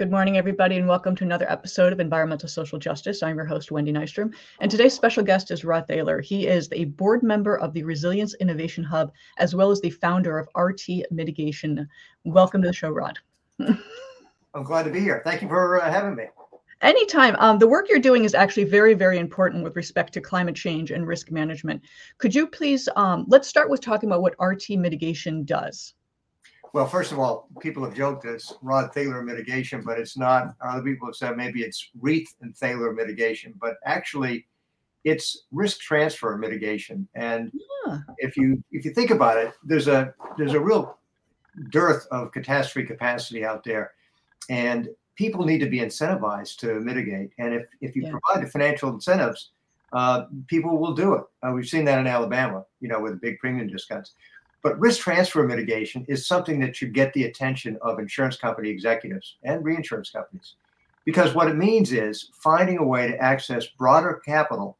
Good morning, everybody, and welcome to another episode of Environmental Social Justice. I'm your host, Wendy Nystrom, and today's special guest is Rod Thaler. He is a board member of the Resilience Innovation Hub, as well as the founder of RT Mitigation. Welcome to the show, Rod. I'm glad to be here. Thank you for uh, having me. Anytime. Um, the work you're doing is actually very, very important with respect to climate change and risk management. Could you please, um, let's start with talking about what RT mitigation does. Well, first of all, people have joked it's Rod Thaler mitigation, but it's not. Other people have said maybe it's Reith and Thaler mitigation, but actually, it's risk transfer mitigation. And yeah. if you if you think about it, there's a there's a real dearth of catastrophe capacity out there, and people need to be incentivized to mitigate. And if if you yeah. provide the financial incentives, uh, people will do it. Uh, we've seen that in Alabama, you know, with big premium discounts. But risk transfer mitigation is something that should get the attention of insurance company executives and reinsurance companies. Because what it means is finding a way to access broader capital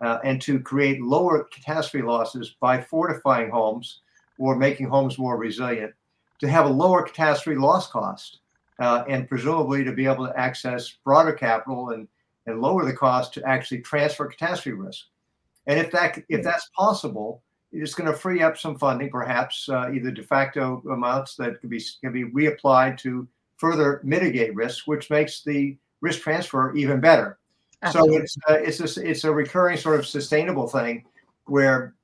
uh, and to create lower catastrophe losses by fortifying homes or making homes more resilient, to have a lower catastrophe loss cost, uh, and presumably to be able to access broader capital and, and lower the cost to actually transfer catastrophe risk. And if that if that's possible, it's going to free up some funding, perhaps uh, either de facto amounts that can be can be reapplied to further mitigate risk, which makes the risk transfer even better. Absolutely. So it's uh, it's a, it's a recurring sort of sustainable thing where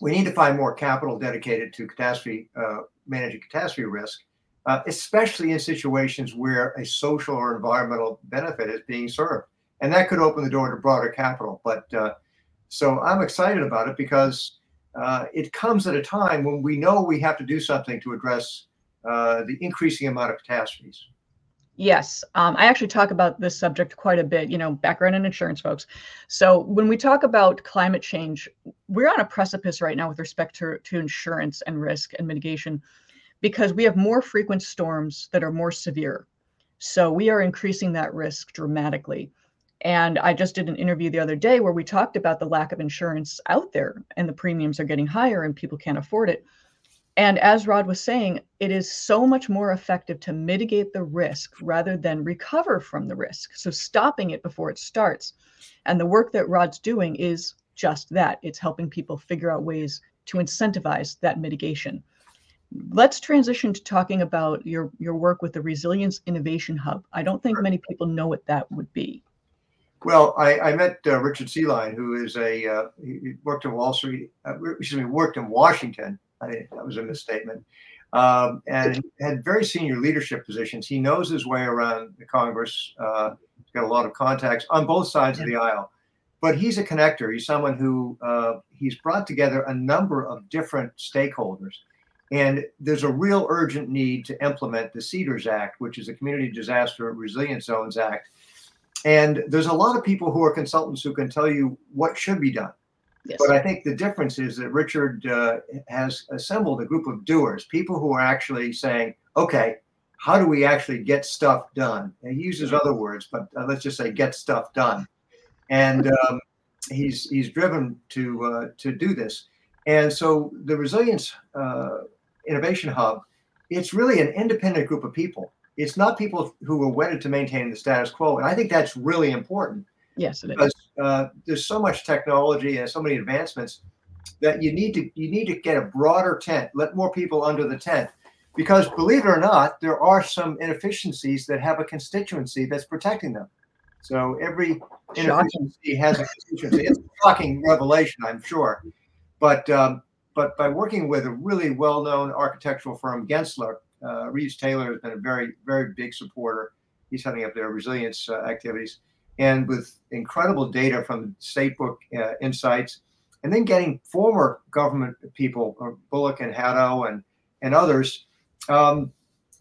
we need to find more capital dedicated to catastrophe uh, managing catastrophe risk, uh, especially in situations where a social or environmental benefit is being served, and that could open the door to broader capital. But uh, so I'm excited about it because uh, it comes at a time when we know we have to do something to address uh, the increasing amount of catastrophes. Yes, um, I actually talk about this subject quite a bit, you know, background in insurance folks. So when we talk about climate change, we're on a precipice right now with respect to, to insurance and risk and mitigation because we have more frequent storms that are more severe. So we are increasing that risk dramatically. And I just did an interview the other day where we talked about the lack of insurance out there and the premiums are getting higher and people can't afford it. And as Rod was saying, it is so much more effective to mitigate the risk rather than recover from the risk. So stopping it before it starts. And the work that Rod's doing is just that it's helping people figure out ways to incentivize that mitigation. Let's transition to talking about your, your work with the Resilience Innovation Hub. I don't think many people know what that would be. Well, I, I met uh, Richard Seline, who is a uh, he worked in Wall Street. Uh, excuse me, worked in Washington. I that was a misstatement. Um, and had very senior leadership positions. He knows his way around the Congress. Uh, he's got a lot of contacts on both sides yeah. of the aisle. But he's a connector. He's someone who uh, he's brought together a number of different stakeholders. And there's a real urgent need to implement the CEDARS Act, which is the Community Disaster Resilience Zones Act and there's a lot of people who are consultants who can tell you what should be done. Yes. But I think the difference is that Richard uh, has assembled a group of doers, people who are actually saying, okay, how do we actually get stuff done? And he uses other words, but uh, let's just say get stuff done. And um, he's he's driven to uh, to do this. And so the Resilience uh, Innovation Hub, it's really an independent group of people it's not people who are wedded to maintaining the status quo. And I think that's really important. Yes, it because, uh, there's so much technology and so many advancements that you need to you need to get a broader tent, let more people under the tent. Because believe it or not, there are some inefficiencies that have a constituency that's protecting them. So every inefficiency has a constituency. It's a shocking revelation, I'm sure. But um, but by working with a really well-known architectural firm, Gensler, uh, Reeves Taylor has been a very, very big supporter. He's heading up their resilience uh, activities. And with incredible data from State Book uh, Insights, and then getting former government people, uh, Bullock and Haddow and, and others, um,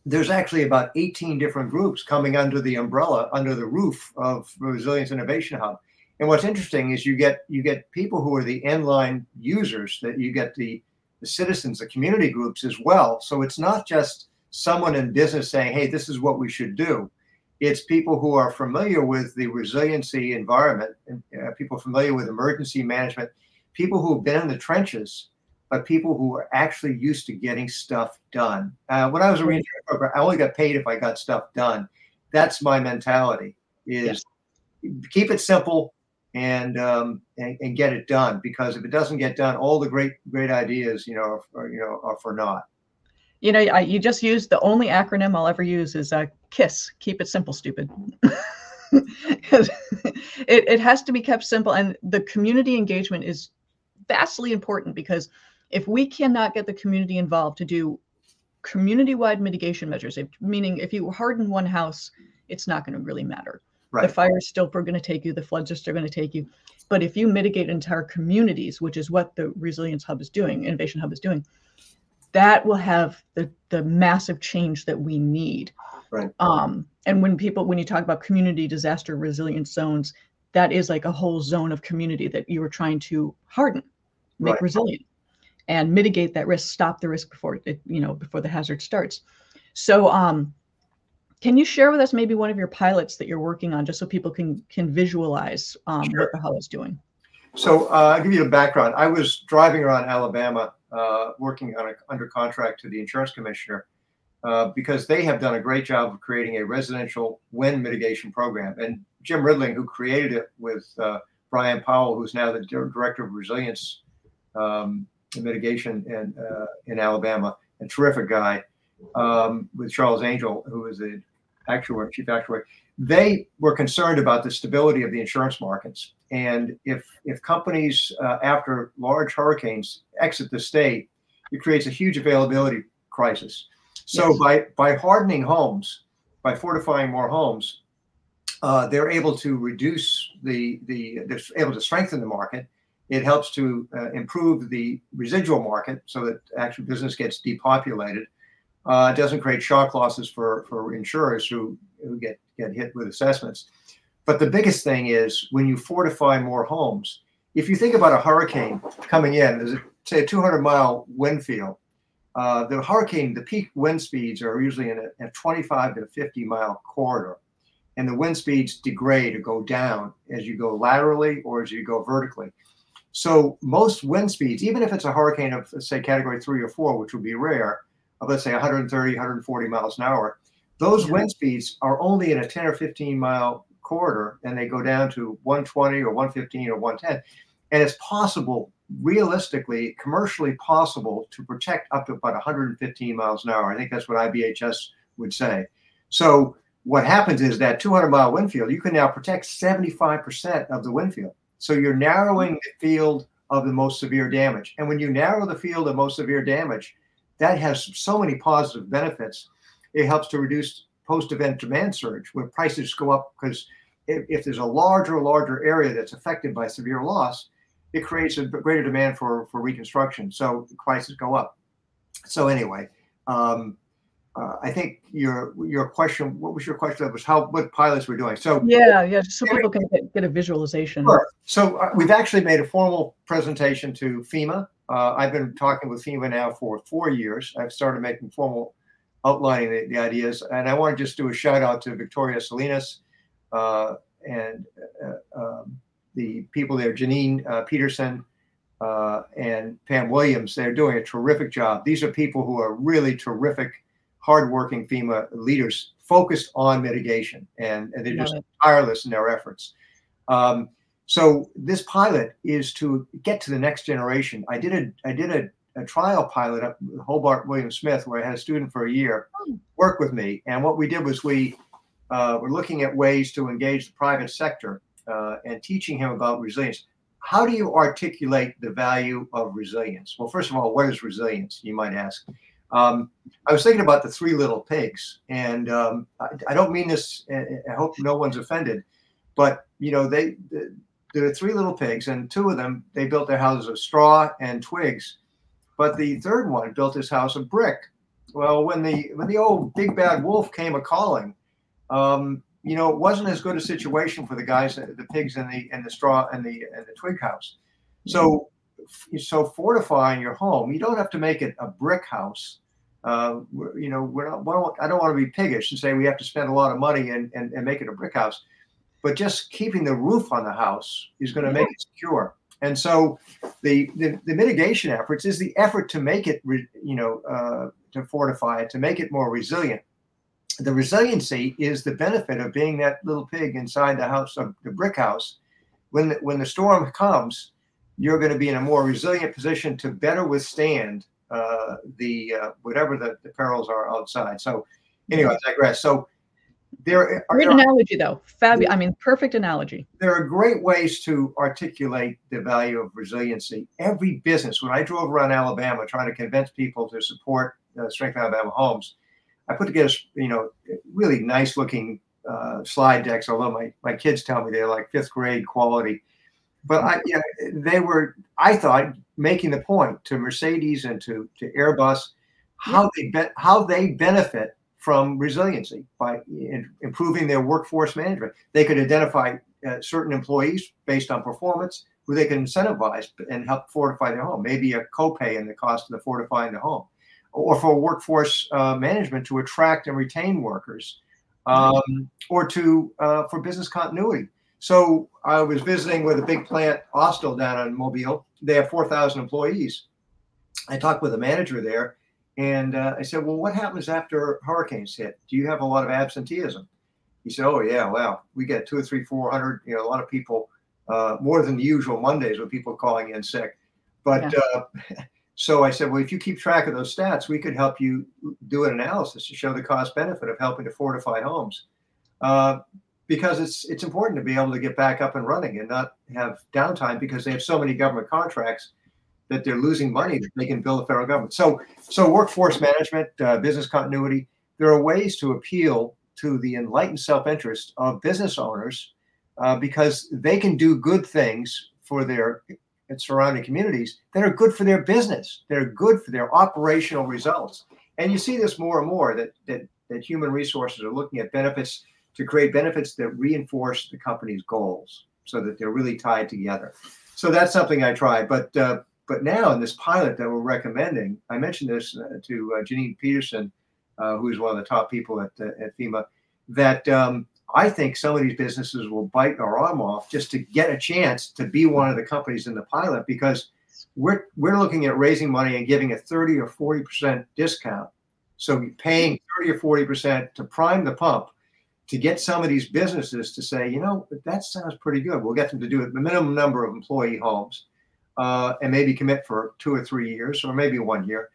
there's actually about 18 different groups coming under the umbrella, under the roof of Resilience Innovation Hub. And what's interesting is you get you get people who are the inline users, that you get the the citizens, the community groups as well. So it's not just someone in business saying, hey, this is what we should do. It's people who are familiar with the resiliency environment, and, uh, people familiar with emergency management, people who have been in the trenches, but people who are actually used to getting stuff done. Uh, when I was a reinsurance broker, I only got paid if I got stuff done. that's my mentality is yes. keep it simple and, um, and and get it done because if it doesn't get done all the great great ideas you know are, you know are for naught you know I, you just use the only acronym i'll ever use is uh, kiss keep it simple stupid it, it has to be kept simple and the community engagement is vastly important because if we cannot get the community involved to do community-wide mitigation measures, if, meaning if you harden one house, it's not going to really matter. Right. The fire is still going to take you, the floods are still going to take you. But if you mitigate entire communities, which is what the Resilience Hub is doing, Innovation Hub is doing, that will have the, the massive change that we need. Right. Um, and when people, when you talk about community disaster resilience zones, that is like a whole zone of community that you are trying to harden, make right. resilient and mitigate that risk, stop the risk before it, you know, before the hazard starts. So, um, can you share with us maybe one of your pilots that you're working on, just so people can can visualize um, sure. what the hub is doing? So, uh, I'll give you the background. I was driving around Alabama, uh, working on a, under contract to the insurance commissioner, uh, because they have done a great job of creating a residential wind mitigation program. And Jim Ridling, who created it with uh, Brian Powell, who's now the director of resilience um, mitigation in uh, in Alabama, a terrific guy, um, with Charles Angell, who is the actuary, chief actuary. They were concerned about the stability of the insurance markets, and if if companies uh, after large hurricanes exit the state, it creates a huge availability crisis. So yes. by by hardening homes, by fortifying more homes, uh, they're able to reduce the the they're able to strengthen the market it helps to uh, improve the residual market so that actual business gets depopulated. Uh, it doesn't create shock losses for, for insurers who, who get, get hit with assessments. But the biggest thing is when you fortify more homes, if you think about a hurricane coming in, there's a, say a 200 mile wind field. Uh, the hurricane, the peak wind speeds are usually in a, a 25 to 50 mile corridor. And the wind speeds degrade or go down as you go laterally or as you go vertically. So most wind speeds, even if it's a hurricane of say category three or four, which would be rare, of let's say 130, 140 miles an hour, those wind speeds are only in a 10 or 15 mile corridor and they go down to 120 or 115 or 110. And it's possible, realistically, commercially possible to protect up to about 115 miles an hour. I think that's what IBHS would say. So what happens is that 200 mile wind field, you can now protect 75% of the wind field. So you're narrowing the field of the most severe damage. And when you narrow the field of most severe damage, that has so many positive benefits. It helps to reduce post event demand surge when prices go up because if, if, there's a larger, larger area that's affected by severe loss, it creates a greater demand for, for reconstruction. So prices go up. So, anyway, um, uh, I think your your question. What was your question? That was how what pilots were doing. So yeah, yeah, Just so people can get, get a visualization. Sure. So uh, we've actually made a formal presentation to FEMA. Uh, I've been talking with FEMA now for four years. I've started making formal outlining the, the ideas, and I want to just do a shout out to Victoria Salinas uh, and uh, um, the people there, Janine uh, Peterson. and Pam Williams, they're doing a terrific job. These are people who are really terrific hardworking FEMA leaders focused on mitigation, and, and they're just tireless in their efforts. Um, so this pilot is to get to the next generation. I did a I did a, a trial pilot at Hobart William Smith where I had a student for a year hmm. work with me, and what we did was we uh, were looking at ways to engage the private sector uh, and teaching him about resilience. How do you articulate the value of resilience? Well, first of all, what is resilience? You might ask. Um, I was thinking about the three little pigs, and um, I, I, don't mean this. I hope no one's offended, but you know they there are three little pigs, and two of them they built their houses of straw and twigs, but the third one built his house of brick. Well, when the when the old big bad wolf came a calling, um, you know, it wasn't as good a situation for the guys, the pigs in the in the straw and the and the twig house. So so fortifying your home, you don't have to make it a brick house uh, you know, we're not, don't, I don't want to be piggish and say we have to spend a lot of money and, and, and make it a brick house, but just keeping the roof on the house is going to make it secure. And so the, the, the mitigation efforts is the effort to make it, re, you know, uh, to fortify it, to make it more resilient. the resiliency is the benefit of being that little pig inside the house of the brick house. When the, when the storm comes, you're going to be in a more resilient position to better withstand uh, the uh, whatever the, the perils are outside. So, anyway, I digress. So, there are great analogy though. Fabulous. I mean, perfect analogy. There are great ways to articulate the value of resiliency. Every business, when I drove around Alabama trying to convince people to support uh, Strengthen Alabama Homes, I put together, you know, really nice looking uh, slide decks. Although my my kids tell me they're like fifth grade quality, but I, you know, they were. I thought making the point to Mercedes and to to Airbus how they be, how they benefit from resiliency by in, improving their workforce management. They could identify uh, certain employees based on performance who they can incentivize and help fortify their home. Maybe a copay in the cost of the fortifying the home or for workforce uh, management to attract and retain workers, um, or to uh, for business continuity. So I was visiting with a big plant, Austal, down in Mobile. They have 4,000 employees. I talked with a manager there, and uh, I said, "Well, what happens after hurricanes hit? Do you have a lot of absenteeism?" He said, "Oh yeah, well, we get two or three, four hundred. You know, a lot of people, uh, more than the usual Mondays with people calling in sick." But yeah. Uh, So I said, well, if you keep track of those stats, we could help you do an analysis to show the cost benefit of helping to fortify homes. Uh, because it's it's important to be able to get back up and running and not have downtime because they have so many government contracts that they're losing money that they can bill the federal government. So so workforce management, uh, business continuity, there are ways to appeal to the enlightened self-interest of business owners uh, because they can do good things for their surrounding communities that are good for their business. They're good for their operational results. And you see this more and more that that that human resources are looking at benefits to create benefits that reinforce the company's goals so that they're really tied together. So that's something I try. But uh, but now in this pilot that we're recommending, I mentioned this uh, to uh, Janine Peterson, uh, who's one of the top people at, uh, at FEMA, that um, I think some of these businesses will bite our arm off just to get a chance to be one of the companies in the pilot because we're we're looking at raising money and giving a 30 or 40 percent discount. So paying 30 or 40 percent to prime the pump to get some of these businesses to say, you know, that sounds pretty good. We'll get them to do it the minimum number of employee homes uh, and maybe commit for two or three years or maybe one year.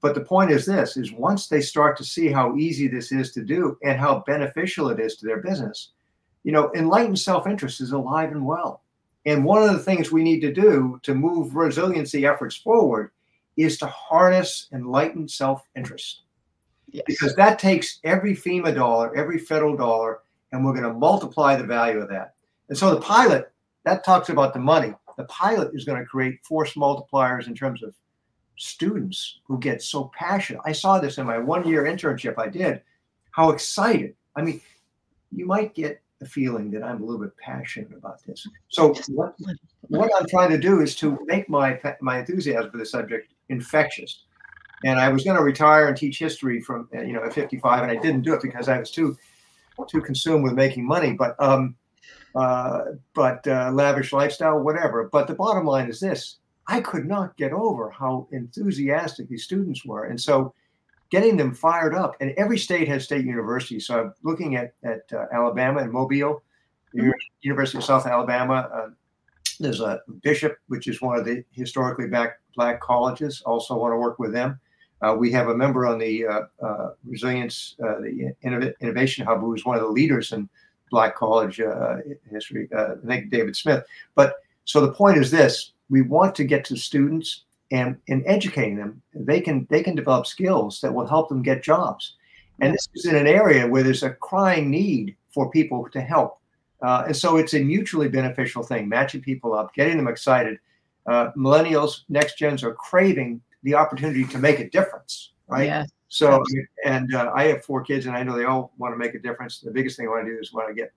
But the point is this is once they start to see how easy this is to do and how beneficial it is to their business, you know, enlightened self-interest is alive and well. And one of the things we need to do to move resiliency efforts forward is to harness enlightened self-interest. Yes. Because that takes every FEMA dollar, every federal dollar, and we're going to multiply the value of that. And so the pilot, that talks about the money. The pilot is going to create force multipliers in terms of students who get so passionate. I saw this in my one year internship I did, how excited. I mean, you might get the feeling that I'm a little bit passionate about this. So what, what I'm trying to do is to make my my enthusiasm for the subject infectious. And I was going to retire and teach history from you know at 55, and I didn't do it because I was too too consumed with making money. But um, uh, but uh, lavish lifestyle, whatever. But the bottom line is this: I could not get over how enthusiastic these students were. And so getting them fired up, and every state has state universities. So I'm looking at, at uh, Alabama and Mobile, mm-hmm. University of South Alabama. Uh, there's a Bishop, which is one of the historically black, black colleges. Also want to work with them. Uh, we have a member on the uh, uh, Resilience, uh, the Innovation Hub, who is one of the leaders in Black college history, I think David Smith. But so the point is this we want to get to students and in educating them. They can they can develop skills that will help them get jobs. And this is in an area where there's a crying need for people to help. Uh, and so it's a mutually beneficial thing matching people up getting them excited. Uh, millennials next gens are craving the opportunity to make a difference right? Yeah. So and uh, i have four kids and i know they all want to make a difference. The biggest thing i want to do is want to get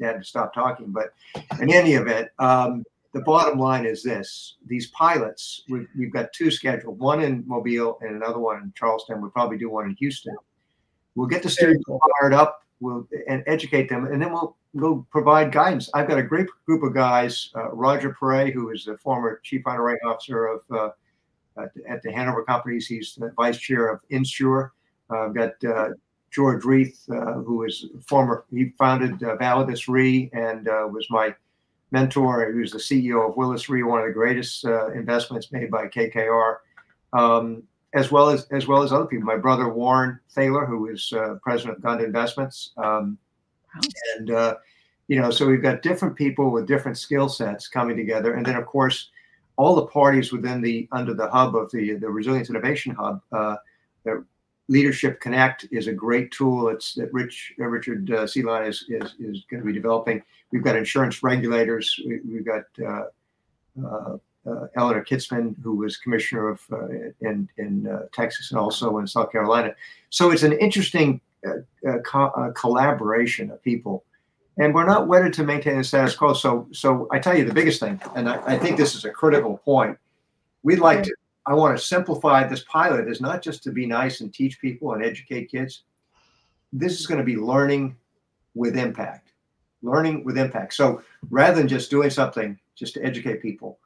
dad to stop talking. But in any event um, the bottom line is this. These pilots we've, we've, got two scheduled one in mobile and another one in charleston. We'll probably do one in houston. We'll get the students fired up. We'll and educate them and then we'll we'll provide guidance. I've got a great group of guys uh, roger Perret, who is the former chief underwriting officer of uh, at, the hanover companies he's the vice chair of insure uh, i've got uh, George Reith, uh, who is former, he founded uh, Validus Re and uh, was my mentor. He was the CEO of Willis Re, one of the greatest uh, investments made by KKR, um, as well as as well as other people. My brother Warren Thaler, who is uh, president of Gund Investments, um, wow. and uh, you know, so we've got different people with different skill sets coming together, and then of course all the parties within the under the hub of the the Resilience Innovation Hub. Uh, Leadership Connect is a great tool. It's that Rich uh, Richard uh, Seline is, is is going to be developing. We've got insurance regulators. We, have got uh, uh, uh, Eleanor Kitzman, who was commissioner of uh, in in Texas and also in South Carolina. So it's an interesting co- collaboration of people and we're not wedded to maintain the status quo. So, so I tell you the biggest thing, and I, I think this is a critical point. We'd like to. I want to simplify this pilot is not just to be nice and teach people and educate kids. This is going to be learning with impact, learning with impact. So rather than just doing something just to educate people,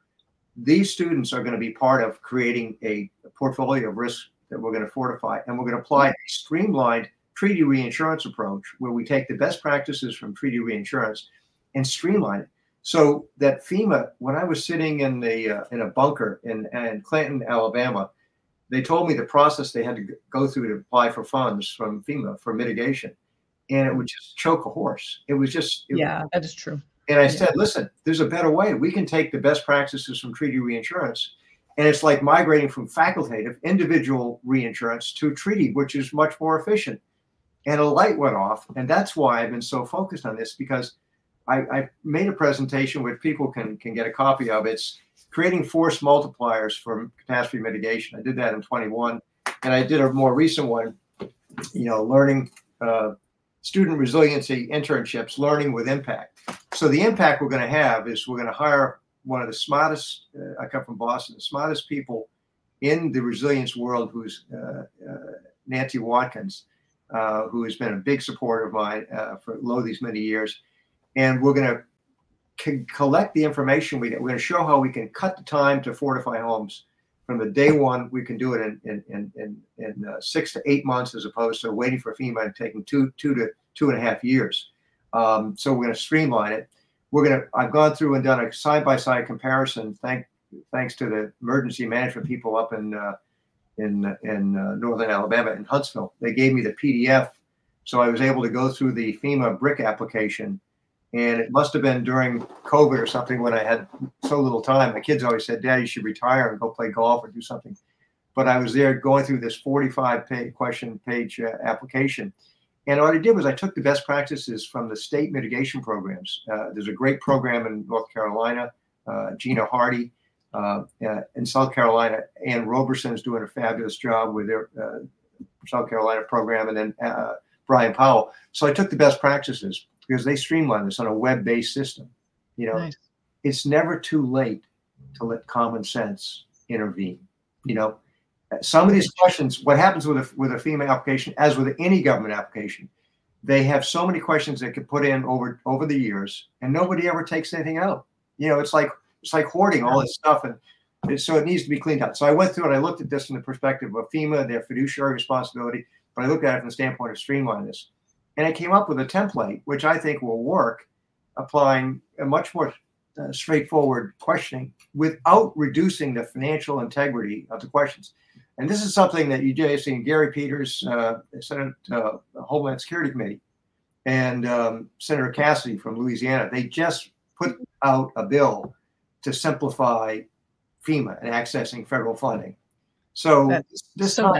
these students are going to be part of creating a, a portfolio of risks that we're going to fortify, and we're going to apply a streamlined treaty reinsurance approach where we take the best practices from treaty reinsurance and streamline it so that FEMA, when I was sitting in the uh, in a bunker in, in Clanton, Alabama, they told me the process they had to go through to apply for funds from FEMA for mitigation, and it would just choke a horse. It was just it, yeah, that is true. And I yeah. said, listen, there's a better way. We can take the best practices from treaty reinsurance, and it's like migrating from facultative individual reinsurance to treaty, which is much more efficient and a light went off. And that's why I've been so focused on this because I, I made a presentation which people can can get a copy of. It's creating force multipliers for catastrophe mitigation. I did that in 21, and I did a more recent one. You know, learning uh, student resiliency internships, learning with impact. So the impact we're going to have is we're going to hire one of the smartest. Uh, I come from Boston, the smartest people in the resilience world, who's uh, uh Nancy Watkins uh, who has been a big supporter of mine uh, for lo these many years. And we're going to c- collect the information we. We're going to show how we can cut the time to fortify homes from the day one. We can do it in in in in, in uh, six to eight months, as opposed to waiting for FEMA and taking two two to two and a half years. Um, so we're going to streamline it. We're going to. I've gone through and done a side by side comparison. Thank thanks to the emergency management people up in uh, in in uh, northern Alabama in Huntsville. They gave me the PDF, so I was able to go through the FEMA BRIC application. And it must have been during COVID or something when I had so little time. My kids always said, "Dad, you should retire and go play golf or do something." But I was there going through this 45 page, question page uh, application. And what I did was I took the best practices from the state mitigation programs. Uh, there's a great program in North Carolina. Uh, Gina Hardy uh, uh, in South Carolina. Ann Roberson is doing a fabulous job with their uh, South Carolina program, and then uh, Brian Powell. So I took the best practices because they streamlined this on a web-based system. You know, nice. it's never too late to let common sense intervene. You know, some of these questions, what happens with a with a FEMA application, as with any government application, they have so many questions they could put in over over the years, and nobody ever takes anything out. You know, it's like it's like hoarding all this stuff, and so it needs to be cleaned out. So I went through and I looked at this from the perspective of FEMA, their fiduciary responsibility, but I looked at it from the standpoint of streamlining this, and I came up with a template which I think will work, applying a much more uh, straightforward questioning without reducing the financial integrity of the questions. And this is something that you just seen Gary Peters, uh, Senate uh, Homeland Security Committee, and um, Senator Cassidy from Louisiana. They just put out a bill to simplify FEMA and accessing federal funding. So That's this so,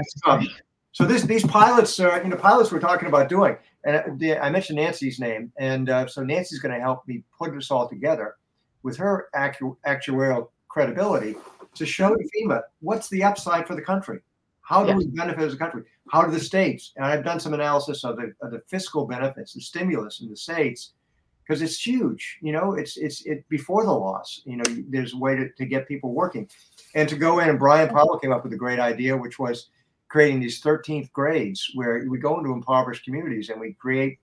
so this these pilots, uh, you know, pilots we're talking about doing, and uh, I mentioned Nancy's name, and uh, so Nancy's going to help me put this all together with her actu- actuarial credibility to show to FEMA what's the upside for the country. How do yeah. we benefit as a country? How do the states? And I've done some analysis of the, of the fiscal benefits, the stimulus in the states, because it's huge. You know, it's it's it before the loss. You know, there's a way to, to get people working, and to go in. And Brian Powell came up with a great idea, which was creating these 13th grades where we go into impoverished communities and we create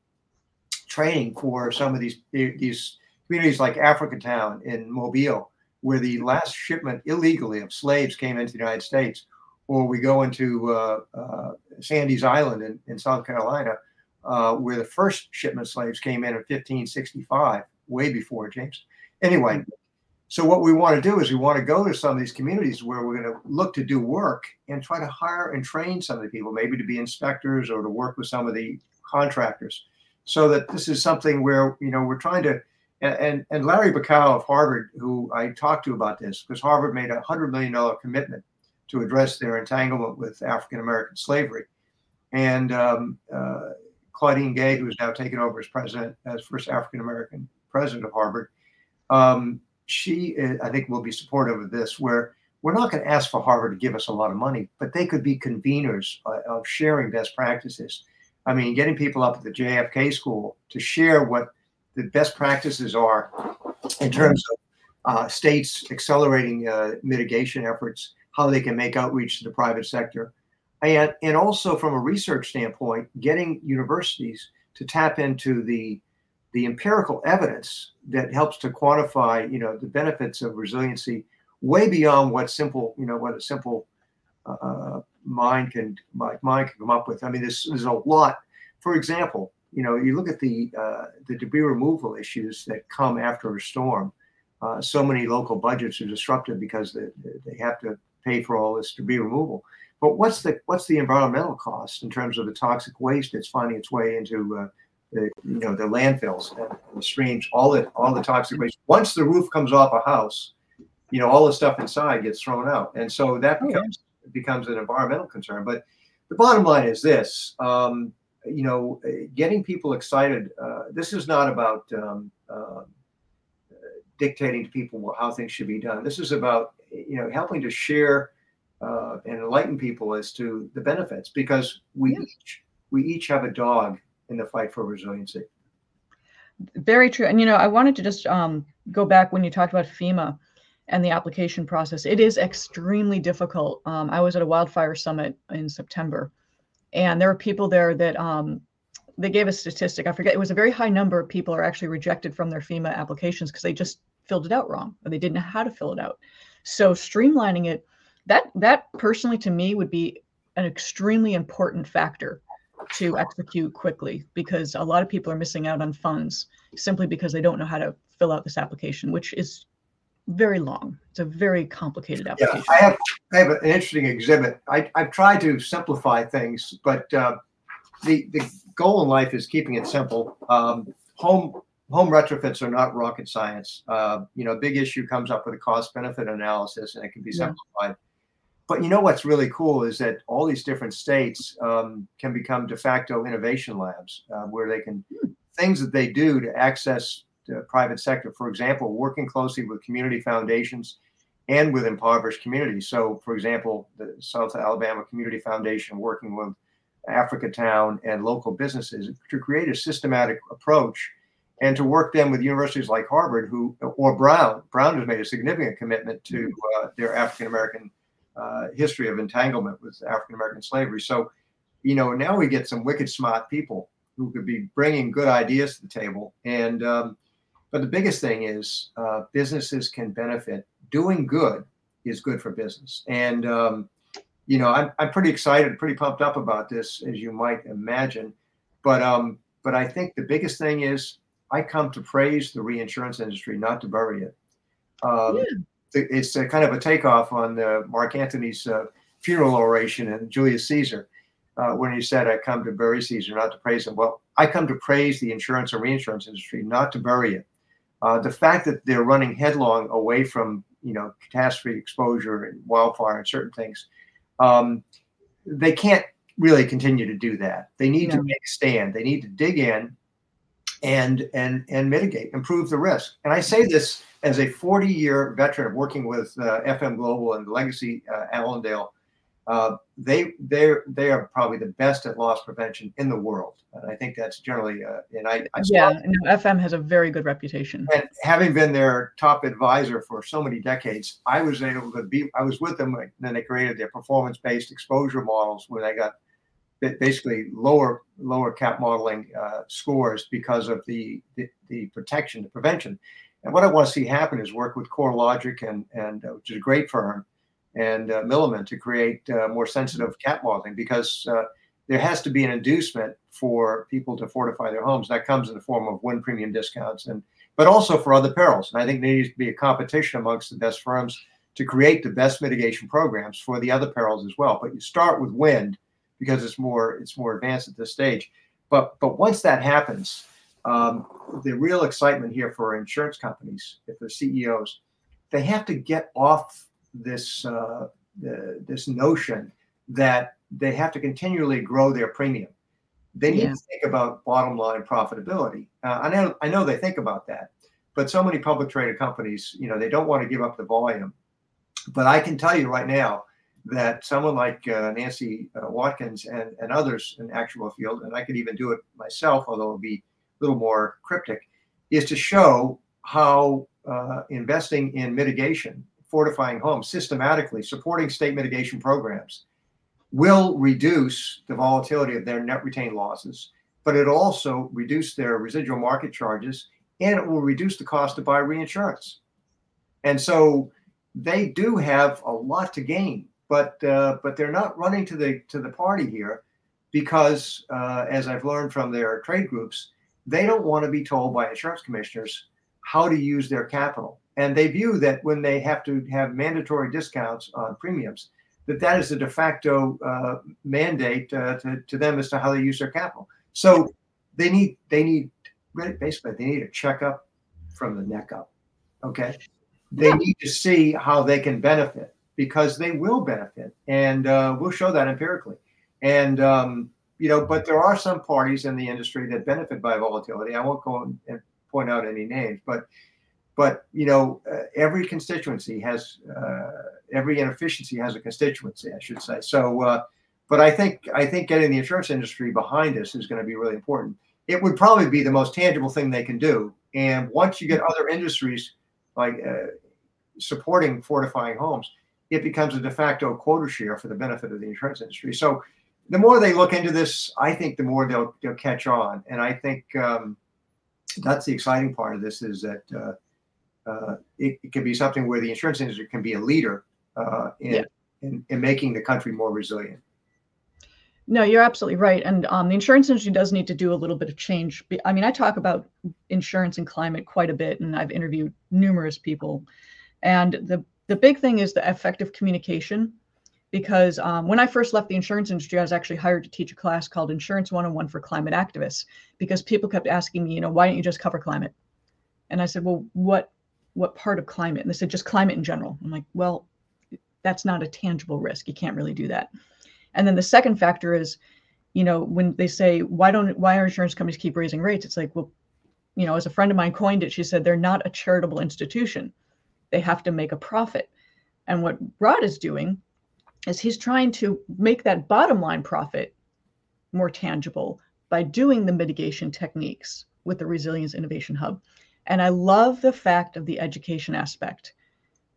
training for some of these these communities like Africatown in Mobile, where the last shipment illegally of slaves came into the United States. or we go into uh, uh, Sandy's Island in, in South Carolina, uh, where the first shipment slaves came in in 1565, way before James. Anyway, so what we want to do is we want to go to some of these communities where we're going to look to do work and try to hire and train some of the people, maybe to be inspectors or to work with some of the contractors, so that this is something where you know we're trying to. And and Larry Bacow of Harvard, who I talked to about this, because Harvard made a hundred million dollar commitment to address their entanglement with African American slavery, and um, uh, Claudine Gay, who is now taken over as president, as first African American president of Harvard, um, she, I think, will be supportive of this, where we're not going to ask for Harvard to give us a lot of money, but they could be conveners uh, of sharing best practices. I mean, getting people up at the JFK school to share what the best practices are in terms of uh, states accelerating uh, mitigation efforts, how they can make outreach to the private sector, and and also from a research standpoint, getting universities to tap into the the empirical evidence that helps to quantify, you know, the benefits of resiliency way beyond what simple, you know, what a simple uh, mind can mind can come up with. I mean, there's, there's a lot. For example, you know, you look at the uh, the debris removal issues that come after a storm. Uh, so many local budgets are disrupted because they, they have to pay for all this debris removal. But what's the what's the environmental cost in terms of the toxic waste that's finding its way into uh, the you know the landfills and the streams, all the all the toxic waste. Once the roof comes off a house, you know all the stuff inside gets thrown out, and so that becomes oh, yeah. becomes an environmental concern. But the bottom line is this: um, you know, getting people excited. Uh, this is not about um, uh, dictating to people how things should be done. This is about you know helping to share uh, and enlighten people as to the benefits because we yeah. each we each have a dog in the fight for resiliency. Very true. And you know, I wanted to just um, go back when you talked about FEMA and the application process. It is extremely difficult. Um, I was at a wildfire summit in September, and there were people there that um, they gave a statistic. I forget. It was a very high number of people are actually rejected from their FEMA applications because they just filled it out wrong or they didn't know how to fill it out. So streamlining it, that that personally to me would be an extremely important factor to execute quickly because a lot of people are missing out on funds simply because they don't know how to fill out this application, which is very long. It's a very complicated application. Yeah, I have I have an interesting exhibit. I, I've tried to simplify things, but uh, the the goal in life is keeping it simple. Um, home home retrofits are not rocket science. Uh, you know, a big issue comes up with a cost benefit analysis, and it can be simplified. Yeah. But you know what's really cool is that all these different states um, can become de facto innovation labs uh, where they can things that they do to access the private sector. For example, working closely with community foundations and with impoverished communities. So, for example, the South Alabama Community Foundation working with Africatown and local businesses to create a systematic approach and to work then with universities like Harvard, who or Brown. Brown has made a significant commitment to uh, their African American uh, history of entanglement with African American slavery. So, you know, now we get some wicked smart people who could be bringing good ideas to the table. And um, but the biggest thing is uh, businesses can benefit. Doing good is good for business. And um, you know, I'm I'm pretty excited, pretty pumped up about this, as you might imagine. But um, but I think the biggest thing is I come to praise the reinsurance industry, not to bury it. Um, yeah it's a kind of a takeoff on uh, Mark Antony's uh, funeral oration in Julius Caesar, uh, when he said, "I come to bury Caesar, not to praise him." Well, I come to praise the insurance and reinsurance industry, not to bury it. Uh, the fact that they're running headlong away from you know catastrophe exposure and wildfire and certain things, um, they can't really continue to do that. They need yeah. to make a stand. They need to dig in and and and mitigate, improve the risk. And I say this as a 40 year veteran of working with uh, FM Global and Legacy uh, Allendale, uh, they they they are probably the best at loss prevention in the world, and I think that's generally. Uh, and I, I yeah, no, FM has a very good reputation. And having been their top advisor for so many decades, I was able to be. I was with them, when they created their performance based exposure models, where they got basically lower lower cat modeling uh, scores because of the, the, the protection, the prevention. And what I want to see happen is work with CoreLogic and, and uh, which is a great firm, and uh, Milliman to create uh, more sensitive cat modeling because uh, there has to be an inducement for people to fortify their homes. That comes in the form of wind premium discounts and but also for other perils. And I think there needs to be a competition amongst the best firms to create the best mitigation programs for the other perils as well. But you start with wind because it's more it's more advanced at this stage. But but once that happens, um, the real excitement here for insurance companies, if they're CEOs, they have to get off this uh, the, this notion that they have to continually grow their premium. They need yeah. to think about bottom line profitability. Uh, I know I know they think about that, but so many public traded companies, you know, they don't want to give up the volume. But I can tell you right now that someone like uh, Nancy uh, Watkins and, and others in actual field, and I could even do it myself, although it would be little more cryptic, is to show how uh, investing in mitigation, fortifying homes systematically, supporting state mitigation programs, will reduce the volatility of their net retained losses, but it also reduce their residual market charges and it will reduce the cost to buy reinsurance. And so they do have a lot to gain, but uh, but they're not running to the to the party here because, uh, as I've learned from their trade groups, they don't want to be told by insurance commissioners how to use their capital, and they view that when they have to have mandatory discounts on premiums, that that is a de facto uh, mandate uh, to, to them as to how they use their capital. So they need they need basically they need a checkup from the neck up. Okay, they need to see how they can benefit because they will benefit, and uh, we'll show that empirically. And um, you know, but there are some parties in the industry that benefit by volatility. I won't go and point out any names, but but you know, uh, every constituency has uh, every inefficiency has a constituency, I should say. So, uh, but I think I think getting the insurance industry behind us is going to be really important. It would probably be the most tangible thing they can do. And once you get other industries like uh, supporting fortifying homes, it becomes a de facto quota share for the benefit of the insurance industry. So, the more they look into this, I think the more they'll they'll catch on. And I think um, that's the exciting part of this is that uh, uh, it, it, can be something where the insurance industry can be a leader uh, in, yeah. in, in making the country more resilient. No, you're absolutely right. And um, the insurance industry does need to do a little bit of change. I mean, I talk about insurance and climate quite a bit, and I've interviewed numerous people. And the the big thing is the effective communication. Because um, when I first left the insurance industry, I was actually hired to teach a class called Insurance 101 for Climate Activists. Because people kept asking me, you know, why don't you just cover climate? And I said, well, what what part of climate? And they said, just climate in general. I'm like, well, that's not a tangible risk. You can't really do that. And then the second factor is, you know, when they say, why don't, why are insurance companies keep raising rates? It's like, well, you know, as a friend of mine coined it, she said, they're not a charitable institution. They have to make a profit. And what Rod is doing is he's trying to make that bottom line profit more tangible by doing the mitigation techniques with the Resilience Innovation Hub. And I love the fact of the education aspect.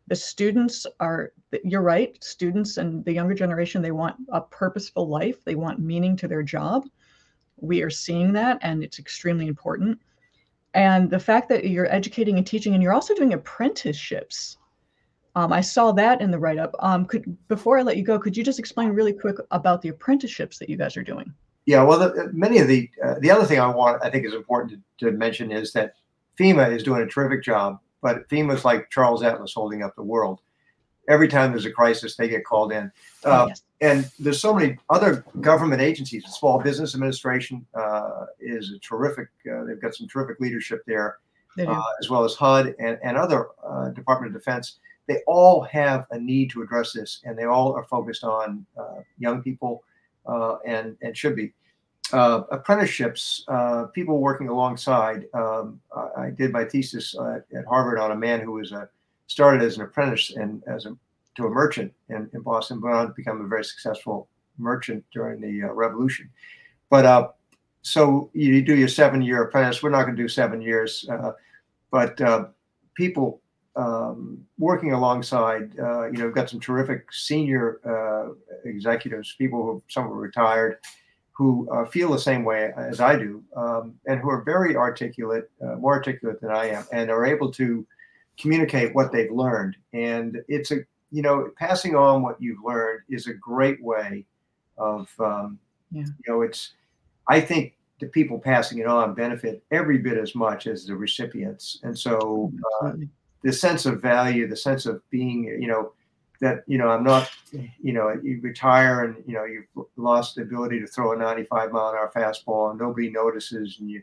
The students are, you're right, students and the younger generation, they want a purposeful life, they want meaning to their job. We are seeing that, and it's extremely important. And the fact that you're educating and teaching, and you're also doing apprenticeships. Um, I saw that in the write up. Um, could before I let you go, could you just explain really quick about the apprenticeships that you guys are doing? Yeah, well, the, many of the uh, the other thing I want I think is important to, to mention is that FEMA is doing a terrific job, but FEMA's like Charles Atlas holding up the world. Every time there's a crisis, they get called in. Uh, yes. And there's so many other government agencies. The Small Business Administration uh, is a terrific. Uh, they've got some terrific leadership there, uh, as well as HUD and and other uh, Department of Defense. They all have a need to address this, and they all are focused on uh, young people, and and should be uh, apprenticeships, uh, people working alongside. Um, I did my thesis uh, at Harvard on a man who was a, started as an apprentice and as a to a merchant in, in Boston, but on to become a very successful merchant during the uh, Revolution. But uh, so you do your seven-year apprentice. We're not going to do seven years, uh, but people um, working alongside. you know, we've got some terrific senior executives, people who some are retired who uh, feel the same way as I do, um, and who are very articulate, uh, more articulate than I am, and are able to communicate what they've learned. And it's a you know, passing on what you've learned is a great way of, um, Yeah. you know, it's, I think the people passing it on benefit every bit as much as the recipients. And so uh. The sense of value, the sense of being, you know, that, you know, I'm not, you know, you retire and, you know, you've lost the ability to throw a 95 mile an hour fastball and nobody notices and you,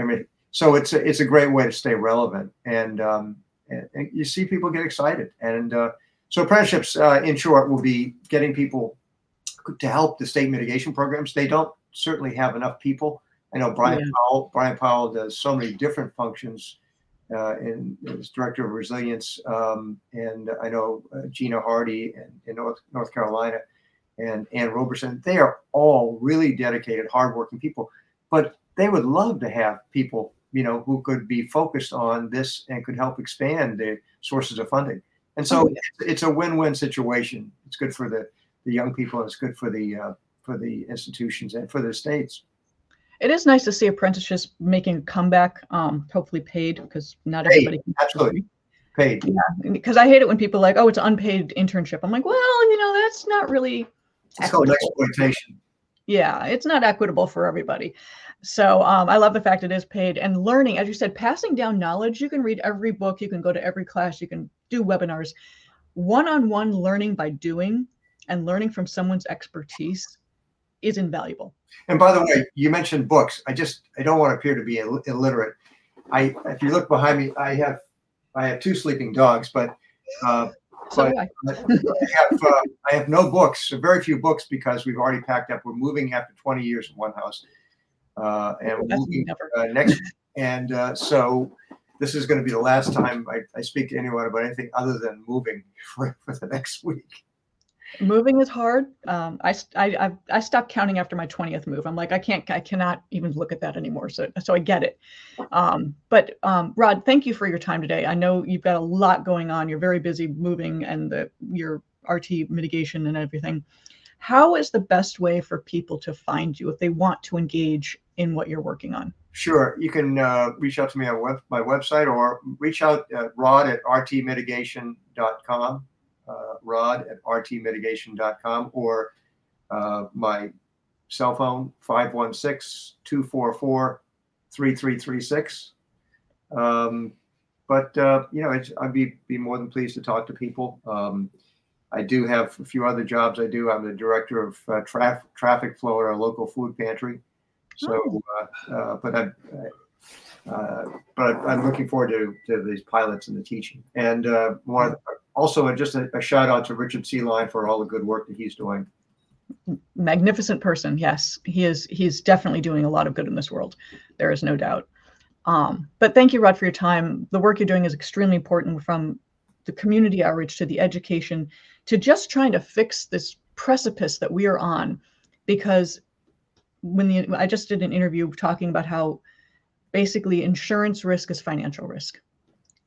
I mean, so it's a, it's a great way to stay relevant. And, um, and, and you see people get excited. And uh, so apprenticeships, uh, in short, will be getting people to help the state mitigation programs. They don't certainly have enough people. I know Brian Yeah. Powell. Brian Powell does so many different functions, and is director of resilience. Um, and I know uh, Gina Hardy in, in North North Carolina, and Ann Roberson. They are all really dedicated, hardworking people. But they would love to have people, you know, who could be focused on this and could help expand the sources of funding. And so it's, it's a win-win situation. It's good for the the young people. and It's good for the uh, for the institutions and for the states. It is nice to see apprenticeships making a comeback, um, hopefully paid because not Paid, everybody can absolutely. Paid. Yeah, because I hate it when people are like, oh, it's unpaid internship. I'm like, well, you know, that's not really It's called exploitation. yeah it's not equitable for everybody so um, i love the fact it is paid and learning as you said passing down knowledge you can read every book you can go to every class you can do webinars one-on-one learning by doing and learning from someone's expertise is invaluable And by the way, you mentioned books. I just I don't want to appear to be Ill- illiterate. I if you look behind me, I have I have two sleeping dogs, but uh, so But- I. I have uh, I have no books, very few books because we've already packed up. We're moving after 20 years in one house, uh, and we're moving uh, next. And uh, so this is going to be the last time I, I speak to anyone about anything other than moving for, for the next week. Moving is hard. Um, I, I I stopped counting after my 20th move. I'm like i can't i cannot even look at that anymore. So so i get it. Um, but um, rod thank you for your time today. I know you've got a lot going on. You're very busy moving and the your rt mitigation and everything. How is the best way for people to find you if they want to engage in what you're working on? Sure, you can uh, reach out to me on web, my website or reach out at rod at rtmitigation.com, rod at rtmitigation.com, or uh, my cell phone, 516 244 3336. Um, But, uh, you know, it's, I'd be, be more than pleased to talk to people. Um, I do have a few other jobs I do. I'm the director of uh, traf- traffic flow at our local food pantry. So, uh, uh, but I, uh, but I'm looking forward to, to these pilots and the teaching. And uh, one, also just a, a shout out to Richard C. Line for all the good work that he's doing. magnificent person yes. He is he's definitely doing a lot of good in this world. There is no doubt. Um, but thank you rod for your time. The work you're doing is extremely important from the community outreach to the education to just trying to fix this precipice that we are on. Because when the i just did an interview talking about how basically insurance risk is financial risk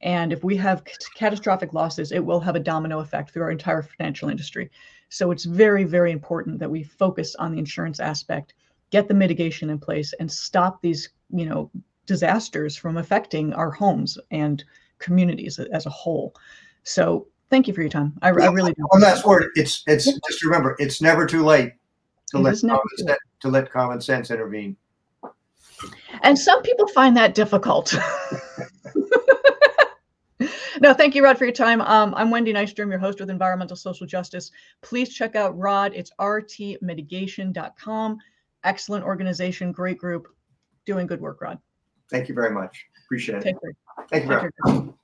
and if we have c- catastrophic losses it will have a domino effect through our entire financial industry so it's very, very important that we focus on the insurance aspect, get the mitigation in place, and stop these, you know, disasters from affecting our homes and communities as a whole. So thank you for your time. I, I really do. One last word. It's it's just remember it's never too late to It let common sense, to let common sense intervene. And some people find that difficult. no, thank you, Rod, for your time. Um, I'm Wendy Nystrom, your host with Environmental Social Justice. Please check out Rod. It's rtmitigation.com. Excellent organization, great group, doing good work, Rod. Thank you very much. Appreciate it. Care. Thank you very Take much.